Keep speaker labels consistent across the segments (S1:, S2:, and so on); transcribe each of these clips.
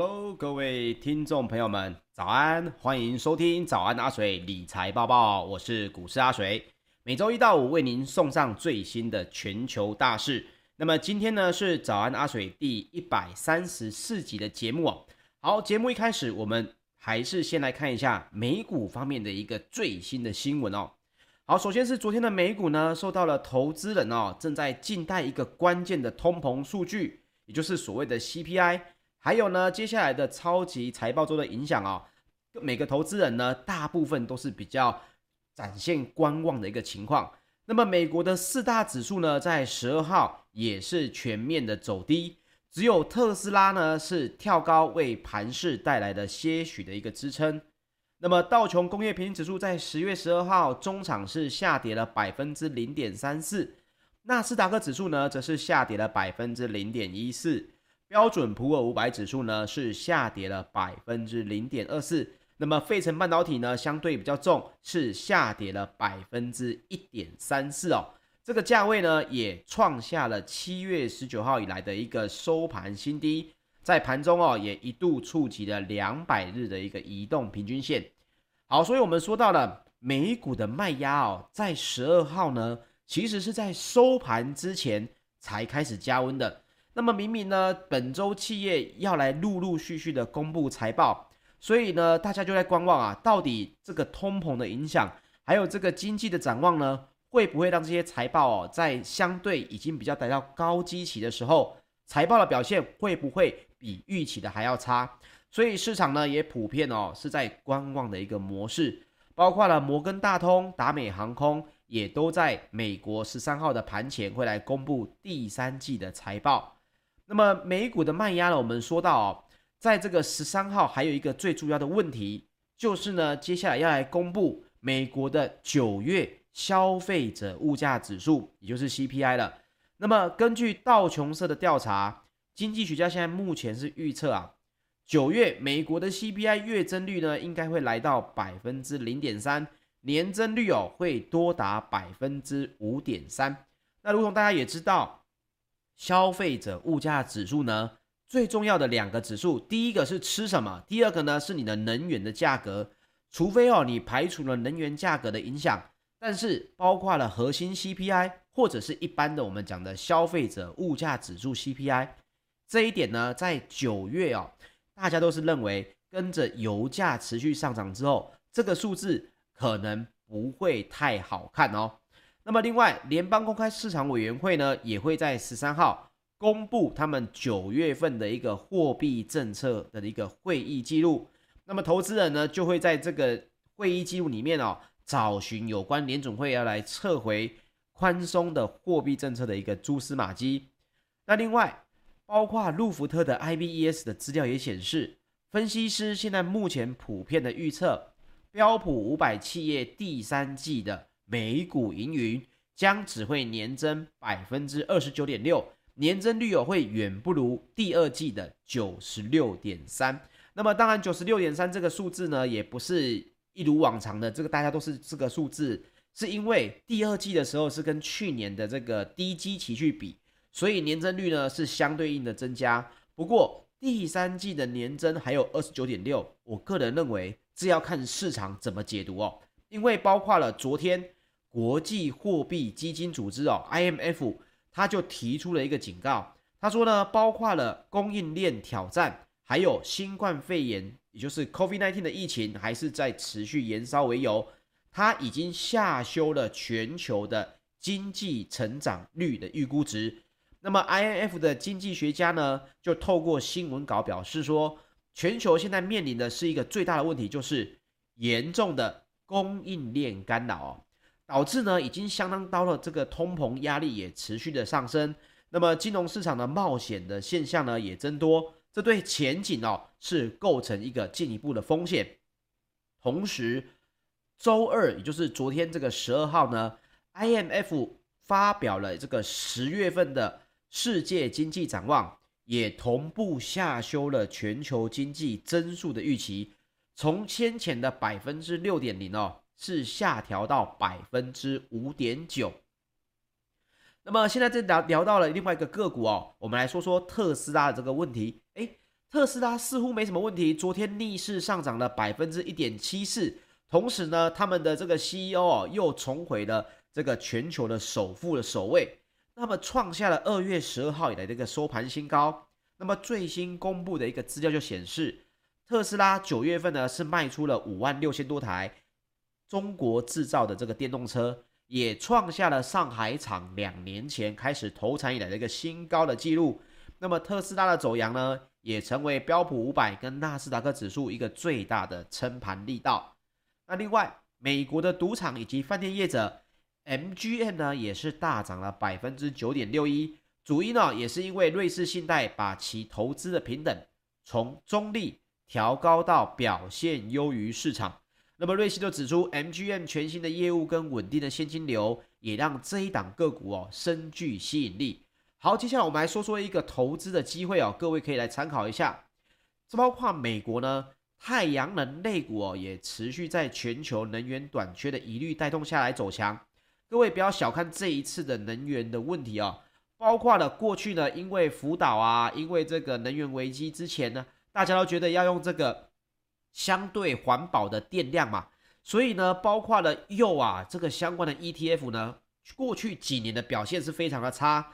S1: Hello，各位听众朋友们，早安！欢迎收听早安阿水理财报报，我是股市阿水，每周一到五为您送上最新的全球大事。那么今天呢是早安阿水第一百三十四集的节目哦。好，节目一开始，我们还是先来看一下美股方面的一个最新的新闻哦。好，首先是昨天的美股呢，受到了投资人哦正在静待一个关键的通膨数据，也就是所谓的 CPI。还有呢，接下来的超级财报周的影响啊，每个投资人呢，大部分都是比较展现观望的一个情况。那么，美国的四大指数呢，在十二号也是全面的走低，只有特斯拉呢是跳高，为盘势带来了些许的一个支撑。那么，道琼工业平均指数在十月十二号中场是下跌了百分之零点三四，纳斯达克指数呢，则是下跌了百分之零点一四。标准普尔五百指数呢是下跌了百分之零点二四，那么费城半导体呢相对比较重，是下跌了百分之一点三四哦。这个价位呢也创下了七月十九号以来的一个收盘新低，在盘中哦也一度触及了两百日的一个移动平均线。好，所以我们说到了美股的卖压哦，在十二号呢其实是在收盘之前才开始加温的。那么明明呢，本周企业要来陆陆续续的公布财报，所以呢，大家就在观望啊，到底这个通膨的影响，还有这个经济的展望呢，会不会让这些财报哦，在相对已经比较达到高基期的时候，财报的表现会不会比预期的还要差？所以市场呢也普遍哦是在观望的一个模式，包括了摩根大通、达美航空也都在美国十三号的盘前会来公布第三季的财报。那么美股的卖压呢？我们说到哦，在这个十三号还有一个最主要的问题，就是呢，接下来要来公布美国的九月消费者物价指数，也就是 CPI 了。那么根据道琼社的调查，经济学家现在目前是预测啊，九月美国的 CPI 月增率呢，应该会来到百分之零点三，年增率哦会多达百分之五点三。那如同大家也知道。消费者物价指数呢，最重要的两个指数，第一个是吃什么，第二个呢是你的能源的价格。除非哦，你排除了能源价格的影响，但是包括了核心 CPI 或者是一般的我们讲的消费者物价指数 CPI，这一点呢，在九月哦，大家都是认为跟着油价持续上涨之后，这个数字可能不会太好看哦。那么，另外，联邦公开市场委员会呢，也会在十三号公布他们九月份的一个货币政策的一个会议记录。那么，投资人呢，就会在这个会议记录里面哦，找寻有关联总会要来撤回宽松的货币政策的一个蛛丝马迹。那另外，包括路孚特的 IBES 的资料也显示，分析师现在目前普遍的预测，标普五百企业第三季的。每股盈余将只会年增百分之二十九点六，年增率有会远不如第二季的九十六点三。那么当然九十六点三这个数字呢，也不是一如往常的这个大家都是这个数字，是因为第二季的时候是跟去年的这个低基期去比，所以年增率呢是相对应的增加。不过第三季的年增还有二十九点六，我个人认为这要看市场怎么解读哦，因为包括了昨天。国际货币基金组织哦，IMF，他就提出了一个警告，他说呢，包括了供应链挑战，还有新冠肺炎，也就是 COVID-19 的疫情还是在持续延烧为由，他已经下修了全球的经济成长率的预估值。那么 IMF 的经济学家呢，就透过新闻稿表示说，全球现在面临的是一个最大的问题，就是严重的供应链干扰哦。导致呢，已经相当高了，这个通膨压力也持续的上升。那么金融市场的冒险的现象呢也增多，这对前景哦是构成一个进一步的风险。同时，周二也就是昨天这个十二号呢，IMF 发表了这个十月份的世界经济展望，也同步下修了全球经济增速的预期，从先前的百分之六点零哦。是下调到百分之五点九。那么现在这聊聊到了另外一个个股哦，我们来说说特斯拉的这个问题。诶，特斯拉似乎没什么问题，昨天逆势上涨了百分之一点七四，同时呢，他们的这个 CEO 哦又重回了这个全球的首富的首位，那么创下了二月十二号以来的一个收盘新高。那么最新公布的一个资料就显示，特斯拉九月份呢是卖出了五万六千多台中国制造的这个电动车，也创下了上海厂两年前开始投产以来的一个新高的纪录。那么特斯拉的走阳呢，也成为标普五百跟纳斯达克指数一个最大的撑盘力道。那另外，美国的赌场以及饭店业者 MGM 呢，也是大涨了百分之九点六一。主因呢，也是因为瑞士信贷把其投资的平等从中立调高到表现优于市场。那么瑞信就指出，MGM 全新的业务跟稳定的现金流，也让这一档个股哦深具吸引力。好，接下来我们来说说一个投资的机会哦，各位可以来参考一下。这包括美国呢，太阳能类股哦，也持续在全球能源短缺的疑虑带动下来走强。各位不要小看这一次的能源的问题哦，包括了过去呢，因为福岛啊，因为这个能源危机之前呢，大家都觉得要用这个相对环保的电量嘛，所以呢，包括了铀啊这个相关的 ETF 呢，过去几年的表现是非常的差。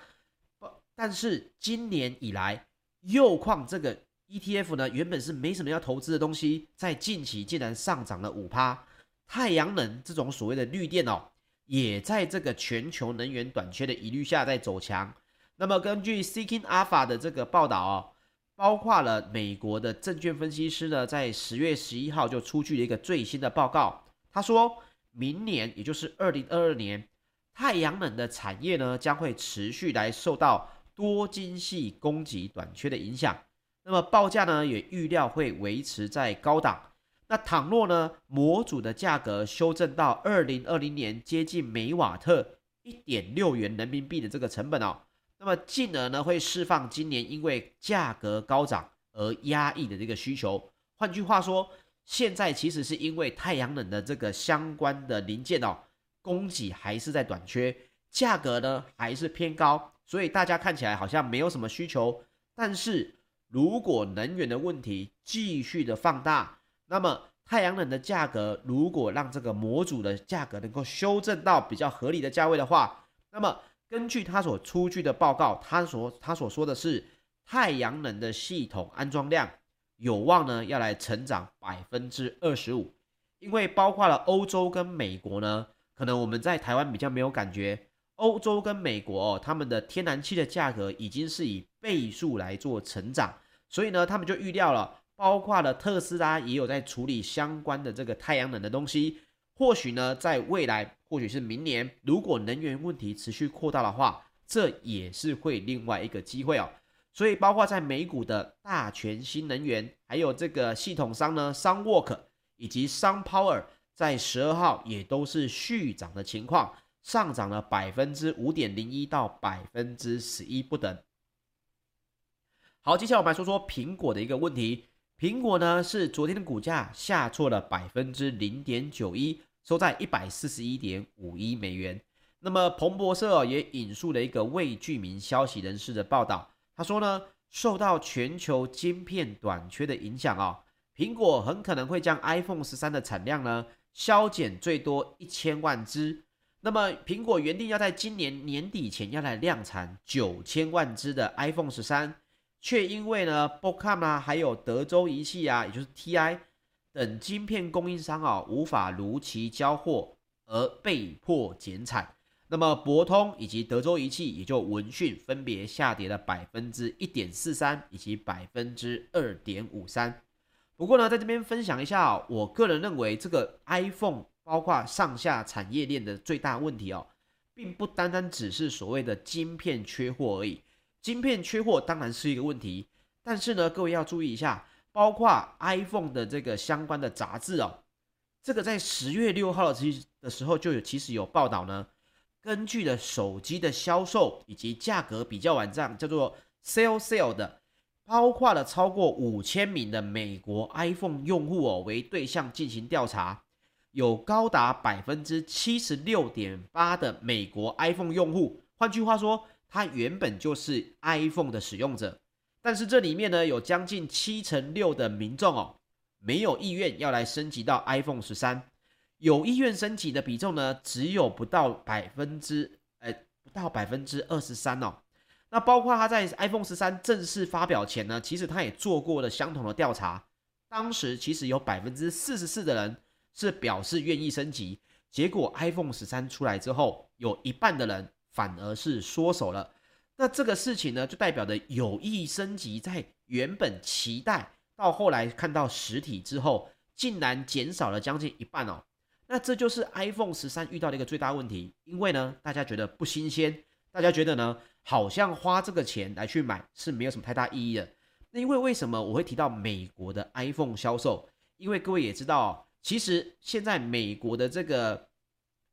S1: 但是今年以来，铀矿这个 ETF 呢，原本是没什么要投资的东西，在近期竟然上涨了五趴。太阳能这种所谓的绿电哦，也在这个全球能源短缺的疑虑下在走强。那么根据 Seeking Alpha 的这个报道哦，包括了美国的证券分析师呢，在十月十一号就出具了一个最新的报告，他说明年也就是二零二二年，太阳能的产业呢将会持续来受到。多晶矽供给短缺的影响，那么报价呢也预料会维持在高档。那倘若呢模组的价格修正到二零二零年接近每瓦特一点六元人民币的这个成本哦，那么进而呢会释放今年因为价格高涨而压抑的这个需求。换句话说，现在其实是因为太阳能的这个相关的零件哦，供给还是在短缺，价格呢还是偏高。所以大家看起来好像没有什么需求，但是如果能源的问题继续的放大，那么太阳能的价格如果让这个模组的价格能够修正到比较合理的价位的话，那么根据他所出具的报告，他所他所说的是太阳能的系统安装量有望呢要来成长百分之二十五，因为包括了欧洲跟美国呢，可能我们在台湾比较没有感觉。欧洲跟美国哦，他们的天然气的价格已经是以倍数来做成长，所以呢，他们就预料了，包括了特斯拉也有在处理相关的这个太阳能的东西。或许呢，在未来，或许是明年，如果能源问题持续扩大的话，这也是会另外一个机会哦。所以，包括在美股的大全新能源，还有这个系统商呢，Sunwork 以及 SunPower，在十二号也都是续涨的情况。上涨了百分之五点零一到百分之十一不等。好，接下来我们来说说苹果的一个问题。苹果呢是昨天的股价下挫了百分之零点九一，收在一百四十一点五一美元。那么彭博社也引述了一个未具名消息人士的报道，他说呢，受到全球晶片短缺的影响啊，苹果很可能会将 iPhone 十三的产量呢削减最多一千万只。那么，苹果原定要在今年年底前要来量产九千万只的 iPhone 十三，却因为呢 b o c o m 啊，还有德州仪器啊，也就是 TI 等晶片供应商啊，无法如期交货而被迫减产。那么，博通以及德州仪器也就闻讯分别下跌了百分之一点四三以及百分之二点五三。不过呢，在这边分享一下，我个人认为这个 iPhone。包括上下产业链的最大问题哦，并不单单只是所谓的晶片缺货而已。晶片缺货当然是一个问题，但是呢，各位要注意一下，包括 iPhone 的这个相关的杂志哦，这个在十月六号的时的时候就有其实有报道呢。根据的手机的销售以及价格比较网站叫做 Sell Sell 的，包括了超过五千名的美国 iPhone 用户哦为对象进行调查。有高达百分之七十六点八的美国 iPhone 用户，换句话说，他原本就是 iPhone 的使用者，但是这里面呢，有将近七成六的民众哦，没有意愿要来升级到 iPhone 十三，有意愿升级的比重呢，只有不到百分之，呃，不到百分之二十三哦。那包括他在 iPhone 十三正式发表前呢，其实他也做过了相同的调查，当时其实有百分之四十四的人是表示愿意升级，结果 iPhone 十三出来之后，有一半的人反而是缩手了。那这个事情呢，就代表着有意升级，在原本期待到后来看到实体之后，竟然减少了将近一半哦。那这就是 iPhone 十三遇到的一个最大问题，因为呢，大家觉得不新鲜，大家觉得呢，好像花这个钱来去买是没有什么太大意义的。那因为为什么我会提到美国的 iPhone 销售？因为各位也知道，其实现在美国的这个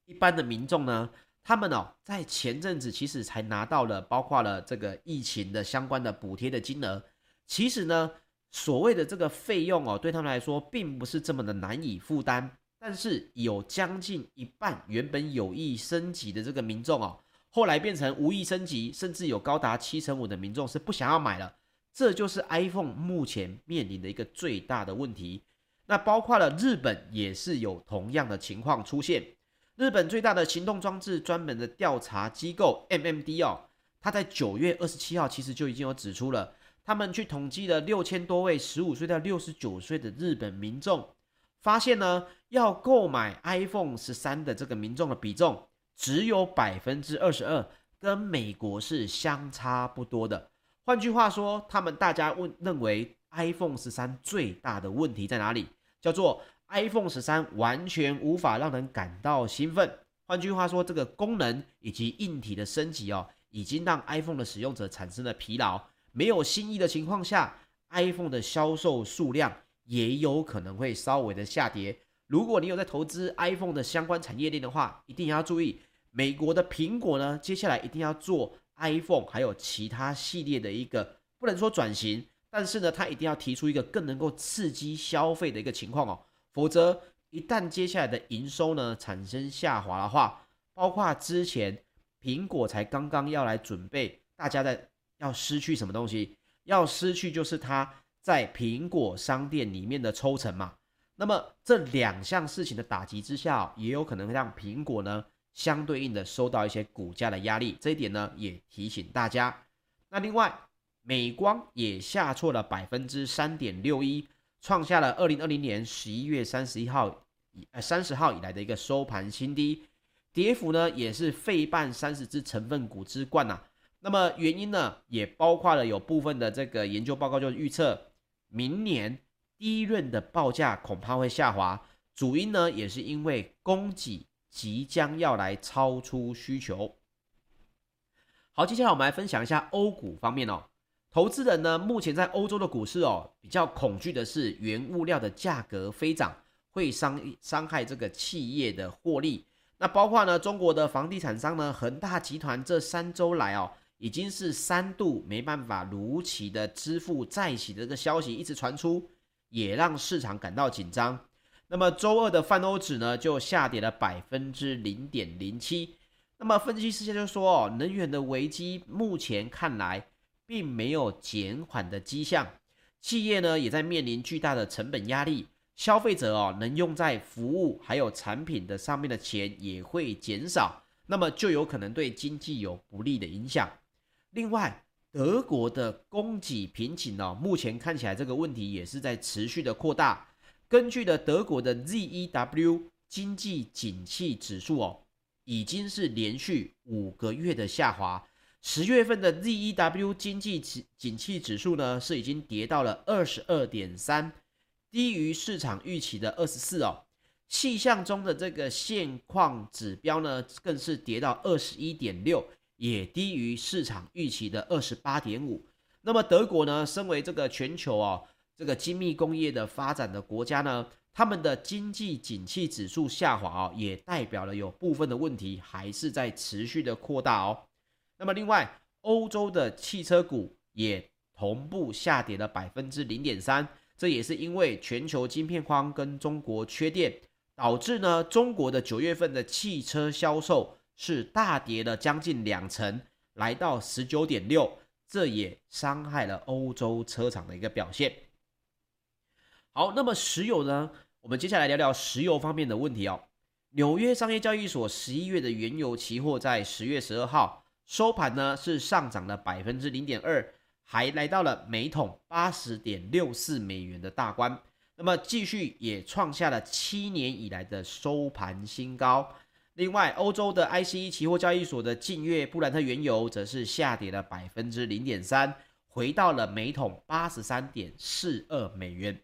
S1: 一般的民众呢。他们哦，在前阵子其实才拿到了包括了这个疫情的相关的补贴的金额。其实呢，所谓的这个费用哦，对他们来说并不是这么的难以负担。但是有将近一半原本有意升级的这个民众哦，后来变成无意升级，甚至有高达七成五的民众是不想要买了。这就是 iPhone 目前面临的一个最大的问题。那包括了日本也是有同样的情况出现。日本最大的行动装置专门的调查机构 MMD 哦，他在九月二十七号其实就已经有指出了，他们去统计了六千多位十五岁到六十九岁的日本民众，发现呢，要购买 iPhone 十三的这个民众的比重只有百分之二十二，跟美国是相差不多的。换句话说，他们大家问认为 iPhone 十三最大的问题在哪里？叫做。iPhone 十三完全无法让人感到兴奋。换句话说，这个功能以及硬体的升级哦，已经让 iPhone 的使用者产生了疲劳。没有新意的情况下，iPhone 的销售数量也有可能会稍微的下跌。如果你有在投资 iPhone 的相关产业链的话，一定要注意，美国的苹果呢，接下来一定要做 iPhone 还有其他系列的一个不能说转型，但是呢，它一定要提出一个更能够刺激消费的一个情况哦。否则，一旦接下来的营收呢产生下滑的话，包括之前苹果才刚刚要来准备，大家在要失去什么东西？要失去就是它在苹果商店里面的抽成嘛。那么这两项事情的打击之下，也有可能会让苹果呢相对应的受到一些股价的压力。这一点呢也提醒大家。那另外，美光也下挫了百分之三点六一。创下了二零二零年十一月三十一号以呃三十号以来的一个收盘新低，跌幅呢也是费半三十只成分股之冠呐、那么原因呢也包括了有部分的这个研究报告就预测，明年第一轮的报价恐怕会下滑，主因呢也是因为供给即将要来超出需求。好，接下来我们来分享一下欧股方面哦。投资人呢，目前在欧洲的股市哦，比较恐惧的是原物料的价格飞涨，会伤伤害这个企业的获利。那包括呢，中国的房地产商呢，恒大集团这三周来哦，已经是三度没办法如期的支付债息的这个消息一直传出，也让市场感到紧张。那么周二的泛欧指呢，就下跌了百分之零点零七。那么分析师就说哦，能源的危机目前看来。并没有减缓的迹象，企业呢也在面临巨大的成本压力，消费者哦能用在服务还有产品的上面的钱也会减少，那么就有可能对经济有不利的影响。另外，德国的供给瓶颈哦，目前看起来这个问题也是在持续的扩大。根据的德国的 ZEW 经济景气指数哦，已经是连续五个月的下滑。十月份的 ZEW 经济指景气指数呢，是已经跌到了二十二点三，低于市场预期的二十四哦。气象中的这个现况指标呢，更是跌到二十一点六，也低于市场预期的二十八点五。那么德国呢，身为这个全球哦这个精密工业的发展的国家呢，他们的经济景气指数下滑哦，也代表了有部分的问题还是在持续的扩大哦。那么，另外，欧洲的汽车股也同步下跌了百分之零点三，这也是因为全球晶片荒跟中国缺电，导致呢中国的九月份的汽车销售是大跌了将近两成，来到十九点六，这也伤害了欧洲车厂的一个表现。好，那么石油呢？我们接下来聊聊石油方面的问题哦。纽约商业交易所十一月的原油期货在十月十二号收盘呢，是上涨了百分之零点二，还来到了每桶八十点六四美元的大关。那么继续也创下了七年以来的收盘新高。另外，欧洲的 ICE 期货交易所的近月布兰特原油则是下跌了百分之零点三，回到了每桶八十三点四二美元。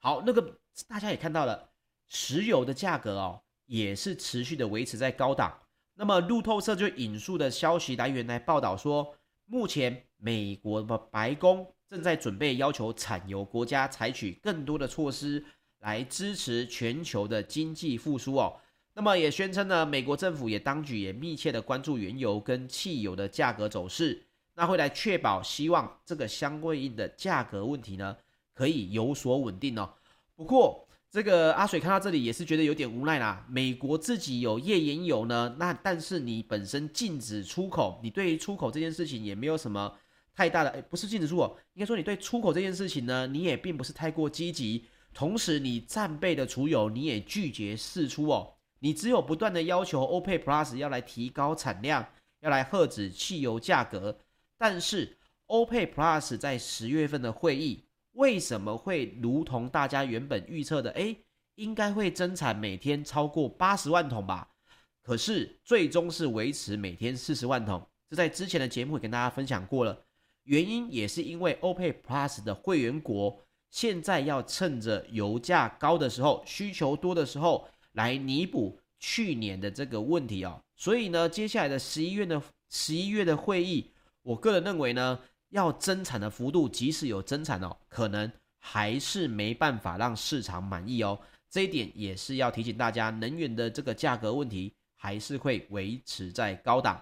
S1: 好，那个大家也看到了，石油的价格哦，也是持续的维持在高档。那么路透社就引述的消息来源来报道说，目前美国的白宫正在准备要求产油国家采取更多的措施来支持全球的经济复苏哦。那么也宣称呢，美国政府也当局也密切的关注原油跟汽油的价格走势，那会来确保希望这个相对应的价格问题呢，可以有所稳定哦。不过，这个阿水看到这里也是觉得有点无奈啦。美国自己有页岩油呢，那但是你本身禁止出口，你对于出口这件事情也没有什么太大的，诶，不是禁止出口，应该说你对出口这件事情呢，你也并不是太过积极。同时，你战备的储油你也拒绝释出哦，你只有不断的要求 OPEC Plus 要来提高产量，要来遏止汽油价格。但是 OPEC Plus 在十月份的会议。为什么会如同大家原本预测的，诶，应该会增产每天超过八十万桶吧？可是最终是维持每天四十万桶。这在之前的节目也跟大家分享过了，原因也是因为 OPEC Plus 的会员国现在要趁着油价高的时候、需求多的时候来弥补去年的这个问题哦。所以呢，接下来的十一月的十一月的会议，我个人认为呢。要增产的幅度，即使有增产哦，可能还是没办法让市场满意哦。这一点也是要提醒大家，能源的这个价格问题还是会维持在高档。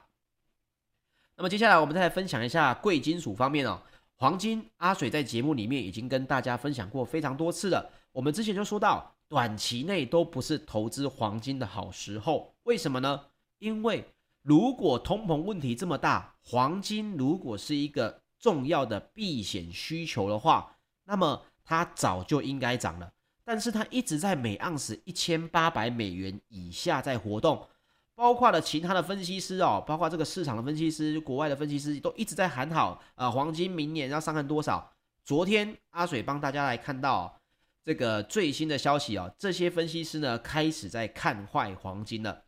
S1: 那么接下来我们再来分享一下贵金属方面哦，黄金阿水在节目里面已经跟大家分享过非常多次了。我们之前就说到，短期内都不是投资黄金的好时候，为什么呢？因为如果通膨问题这么大，黄金如果是一个重要的避险需求的话，那么它早就应该涨了，但是它一直在每盎司一千八百美元以下在活动，包括了其他的分析师哦，包括这个市场的分析师、国外的分析师都一直在喊好，呃，黄金明年要上看多少？昨天阿水帮大家来看到这个最新的消息哦，这些分析师呢开始在看坏黄金了。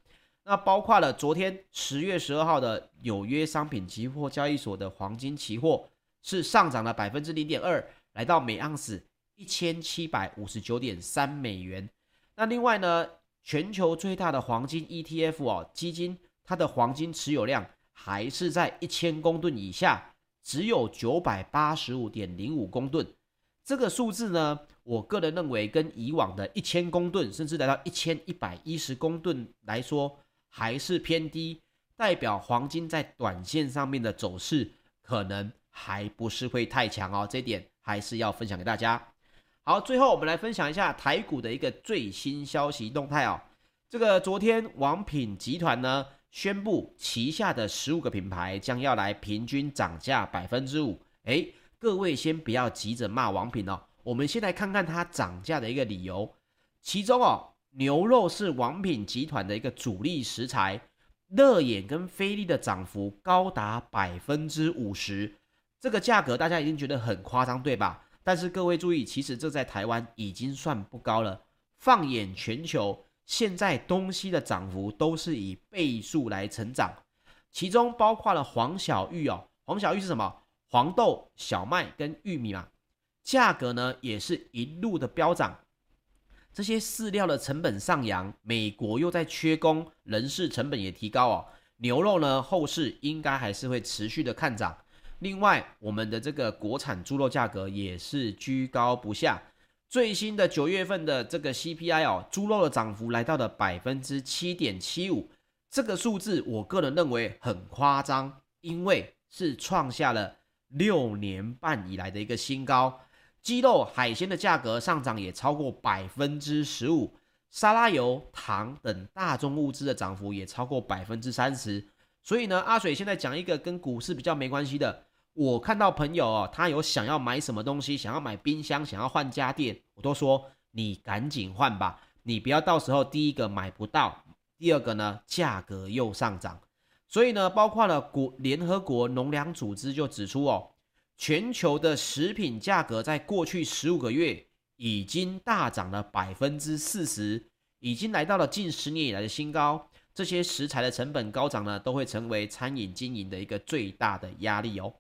S1: 那包括了昨天十月十二号的纽约商品期货交易所的黄金期货是上涨了百分之零点二，来到每盎司一千七百五十九点三美元。那另外呢，全球最大的黄金 ETF 哦基金，它的黄金持有量还是在一千公吨以下，只有九百八十五点零五公吨。这个数字呢，我个人认为跟以往的一千公吨，甚至来到一千一百一十公吨来说。还是偏低，代表黄金在短线上面的走势可能还不是会太强哦，这一点还是要分享给大家。好，最后我们来分享一下台股的一个最新消息动态哦。这个昨天王品集团呢宣布旗下的十五个品牌将要来平均涨价百分之五。诶，各位先不要急着骂王品哦，我们先来看看它涨价的一个理由，其中哦。牛肉是王品集团的一个主力食材，乐眼跟菲力的涨幅高达百分之五十，这个价格大家已经觉得很夸张，对吧？但是各位注意，其实这在台湾已经算不高了。放眼全球，现在东西的涨幅都是以倍数来成长，其中包括了黄小玉哦，黄小玉是什么？黄豆、小麦跟玉米嘛，价格呢也是一路的飙涨。这些饲料的成本上扬，美国又在缺工，人事成本也提高哦。牛肉呢，后市应该还是会持续的看涨。另外，我们的这个国产猪肉价格也是居高不下。最新的九月份的这个 CPI 哦，猪肉的涨幅来到了百分之七点七五，这个数字我个人认为很夸张，因为是创下了六年半以来的一个新高。鸡肉、海鲜的价格上涨也超过百分之十五，沙拉油、糖等大宗物资的涨幅也超过百分之三十。所以呢，阿水现在讲一个跟股市比较没关系的，我看到朋友哦，他有想要买什么东西，想要买冰箱，想要换家电，我都说你赶紧换吧，你不要到时候第一个买不到，第二个呢价格又上涨。所以呢，包括了国联合国农粮组织就指出哦，全球的食品价格在过去十五个月已经大涨了百分之四十，已经来到了近十年以来的新高。这些食材的成本高涨呢，都会成为餐饮经营的一个最大的压力哦。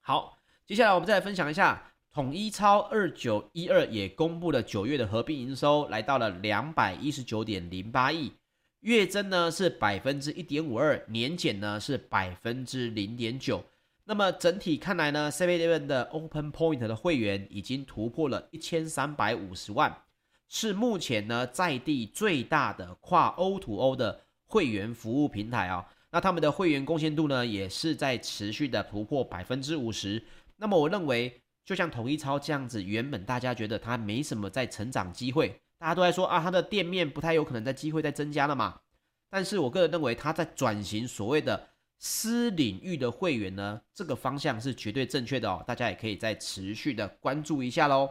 S1: 好，接下来我们再来分享一下，统一超二九一二也公布了九月的合并营收，来到了两百一十九点零八亿。月增呢是百分之一点五二，年减呢是百分之零点九。那么整体看来呢，7-11的 Open Point 的会员已经突破了一千三百五十万，是目前呢在地最大的跨 O2O 的会员服务平台啊、哦。那他们的会员贡献度呢也是在持续的突破百分之五十。那么我认为，就像统一超这样子，原本大家觉得它没什么在成长机会。大家都在说啊，它的店面不太有可能在机会再增加了嘛。但是我个人认为，它在转型所谓的私领域的会员呢，这个方向是绝对正确的哦。大家也可以再持续的关注一下喽。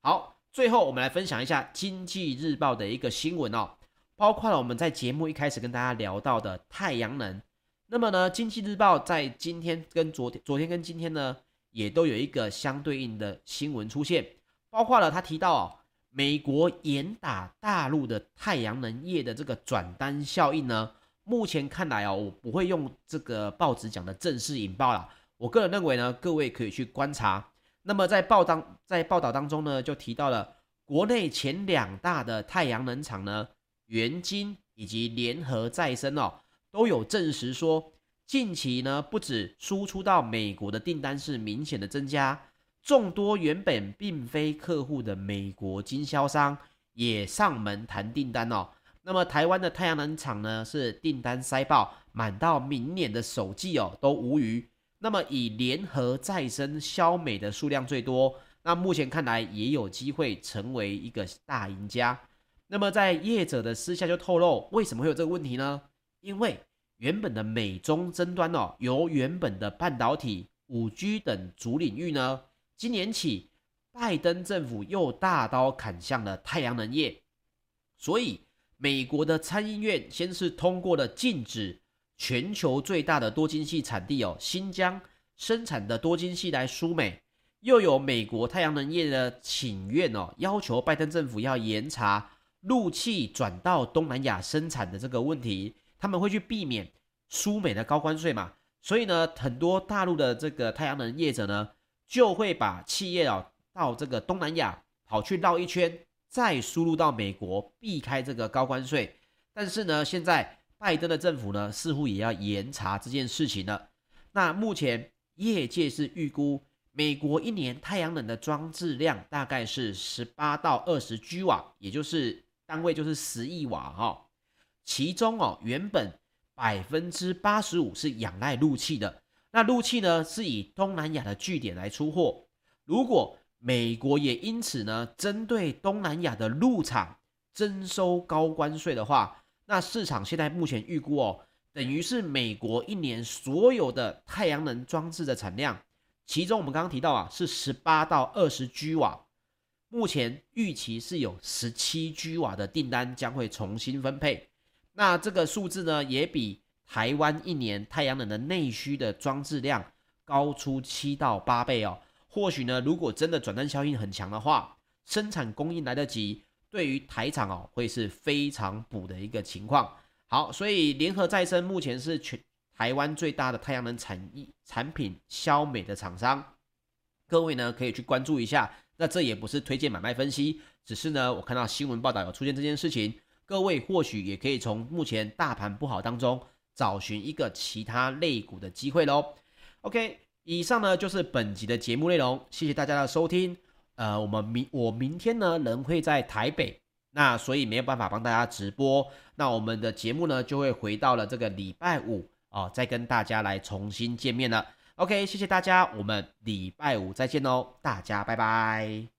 S1: 好，最后我们来分享一下《经济日报》的一个新闻哦，包括了我们在节目一开始跟大家聊到的太阳能。那么呢，《经济日报》在今天跟昨天、昨天跟今天呢，也都有一个相对应的新闻出现，包括了他提到哦。美国严打大陆的太阳能业的这个转单效应呢，目前看来哦，我不会用这个报纸讲的正式引爆啦。我个人认为呢，各位可以去观察。那么在报当在报道当中呢，就提到了国内前两大的太阳能厂呢，元晶以及联合再生哦，都有证实说，近期呢，不止输出到美国的订单是明显的增加。众多原本并非客户的美国经销商也上门谈订单哦。那么台湾的太阳能厂呢，是订单塞爆，满到明年的首季哦都无余。那么以联合再生、消美的数量最多，那目前看来也有机会成为一个大赢家。那么在业者的私下就透露，为什么会有这个问题呢？因为原本的美中争端哦，由原本的半导体、五 G 等主领域呢。今年起，拜登政府又大刀砍向了太阳能业，所以美国的参议院先是通过了禁止全球最大的多晶系产地哦新疆生产的多晶系来输美，又有美国太阳能业的请愿哦，要求拜登政府要严查陆气转到东南亚生产的这个问题，他们会去避免输美的高关税嘛，所以呢，很多大陆的这个太阳能业者呢。就会把企业啊到这个东南亚跑去绕一圈，再输入到美国，避开这个高关税。但是呢，现在拜登的政府呢，似乎也要严查这件事情了。那目前业界是预估，美国一年太阳能的装置量大概是十八到二十 G 瓦，也就是单位就是十亿瓦哈。其中哦，原本百分之八十五是仰赖陆气的。那陆气呢，是以东南亚的据点来出货。如果美国也因此呢，针对东南亚的陆厂征收高关税的话，那市场现在目前预估哦，等于是美国一年所有的太阳能装置的产量，其中我们刚刚提到啊，是十八到二十 G 瓦，目前预期是有十七 G 瓦的订单将会重新分配。那这个数字呢，也比。台湾一年太阳能的内需的装置量高出七到八倍哦。或许呢，如果真的转单效应很强的话，生产供应来得及，对于台厂哦会是非常补的一个情况。好，所以联合再生目前是全台湾最大的太阳能产业产品消美的厂商，各位呢可以去关注一下。那这也不是推荐买卖分析，只是呢我看到新闻报道有出现这件事情，各位或许也可以从目前大盘不好当中。找寻一个其他类股的机会喽。OK，以上呢就是本集的节目内容，谢谢大家的收听。呃，我们明我明天呢人会在台北，那所以没有办法帮大家直播。那我们的节目呢就会回到了这个礼拜五哦，再跟大家来重新见面了。OK，谢谢大家，我们礼拜五再见喽，大家拜拜。